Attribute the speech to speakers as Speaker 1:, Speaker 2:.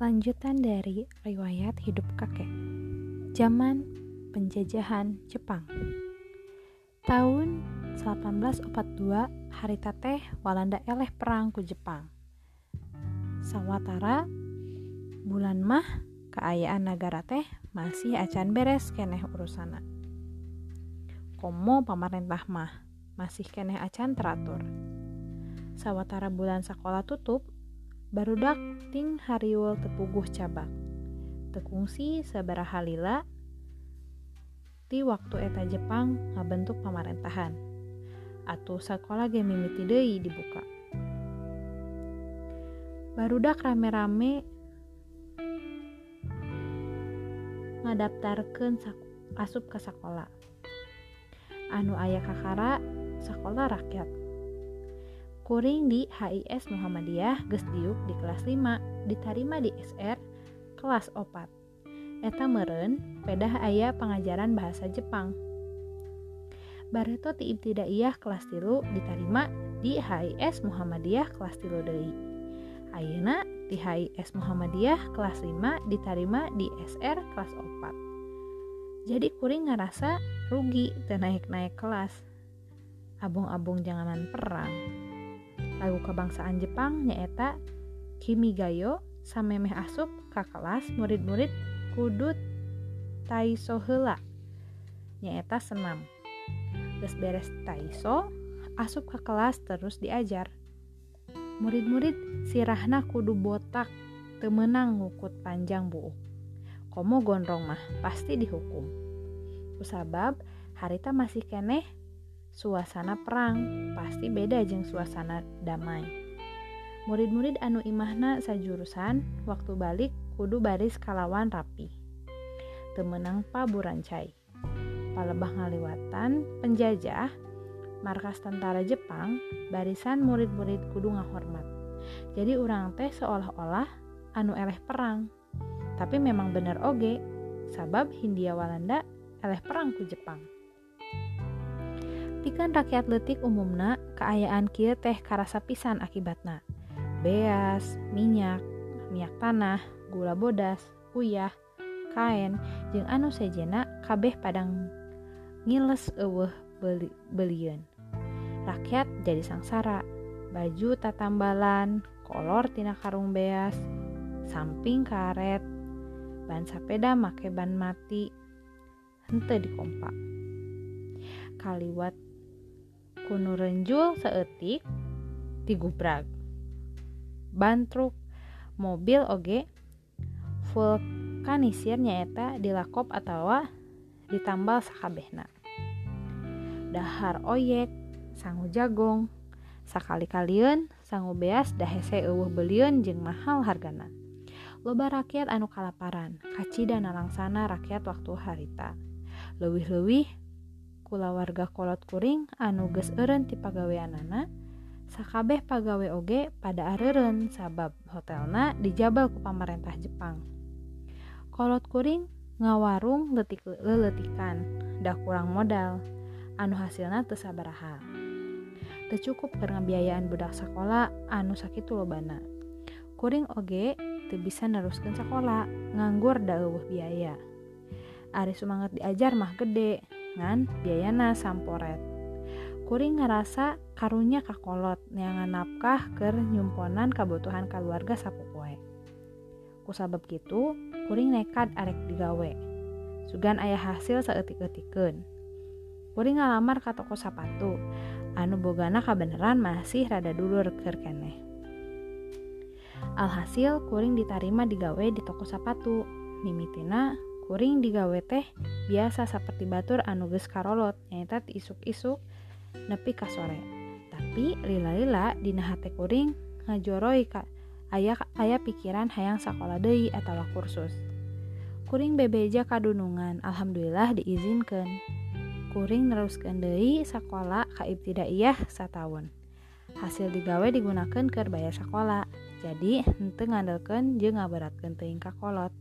Speaker 1: Lanjutan dari riwayat hidup kakek. Zaman penjajahan Jepang. Tahun 1842 harita teh Walanda eleh perang ku Jepang. Sawatara bulan mah keayaan negara teh masih acan beres keneh urusana. Komo pemerintah mah masih keneh acan teratur. Sawatara bulan sekolah tutup, barudak ting hariwul tepuguh cabak. Tekungsi sabaraha lila ti waktu eta Jepang ngabentuk pemerintahan atau sekolah ge mimiti deui dibuka. Barudak rame-rame ngadaptarkeun asup ke sekolah anu ayah kakara sekolah rakyat kuring di HIS Muhammadiyah geus diuk di kelas 5 diterima di SR kelas 4 eta meren pedah ayah pengajaran bahasa Jepang. Bareto ti ibtidaiyah kelas tilu diterima di HIS Muhammadiyah kelas tilu deui. Ayeuna di HIS Muhammadiyah kelas 5 diterima di SR kelas 4 jadi kuring ngerasa rugi dan naik-naik kelas. Abung-abung janganan perang lagu kebangsaan Jepang nyaeta Kimigayo samemeh asup ke kelas murid-murid kudu taiso heula nyaeta senam. Terus beres taiso asup ke kelas terus diajar. Murid-murid sirahna kudu botak temenang ngukut panjang buuk. Komo gondrong mah pasti dihukum. Usabab harita masih keneh suasana perang pasti beda jeng suasana damai. Murid-murid anu imahna sajurusan waktu balik kudu baris kalawan rapi. Temenang pa burancai palebah ngaliwatan penjajah markas tentara Jepang barisan murid-murid kudu ngahormat. Jadi orang teh seolah-olah anu eleh perang. Tapi memang bener oge sabab Hindia Walanda eleh perang ku Jepang pikan rakyat letik umumna keayaan kia teh karasa pisan akibatna. Beas minyak minyak tanah gula bodas uyah kain jeung anu sejena kabeh padang ngiles eueuh beli belian rakyat jadi sangsara baju tatambalan kolor tina karung beas samping karet ban sepeda make ban mati hente dikompak. Kaliwat kuno renjul seetik digubrak. Ban truk mobil oge vulkanisir nyaeta dilakop atau ditambal sakabehna. Dahar oyek sangu jagong sakali kalian sangu beas dahese eueuh beliun jeung mahal hargana. Loba rakyat anu kalaparan kaci dan langsana rakyat waktu harita. Lewih-lewih kula warga kolot kuring anu geus eureun ti pagaweanana sakabeh pagawe oge pada areureun sabab hotelna dijabal ku pamarentah Jepang. Kolot kuring ngawarung letik leletikan dah kurang modal anu hasilna teu sabaraha. Teu cukup budak sekolah anu sakitu lobana. Kuring oge teu bisa neruskeun sekolah nganggur da eueuh biaya. Ari semangat diajar mah gede ngan biayana samporet kuring ngerasa karunya kakolot neangan nafkah ker nyumponan kebutuhan keluarga sapopoe kusabab gitu kuring nekat arek digawe. Sugan ayah hasil saeutik-eutikeun. Kuring ngalamar ka toko sepatu anu bogana kabeneran masih rada dulur ker keneh. Alhasil kuring diterima digawe di toko sepatu mimitina kuring digawe teh biasa seperti batur anuges karolot nyaeta isuk-isuk nepi ka sore. Tapi lila-lila dina hate kuring ngajoroi ka aya aya pikiran hayang sakola deui atawa kursus. Kuring bebeja kadunungan alhamdulillah diizinkan kuring neruskan deui sakola ka ibtidaiyah satahun hasil digawe digunakan ke bayar sekolah jadi henteu ngandelkeun jeung je teuing ka kolot.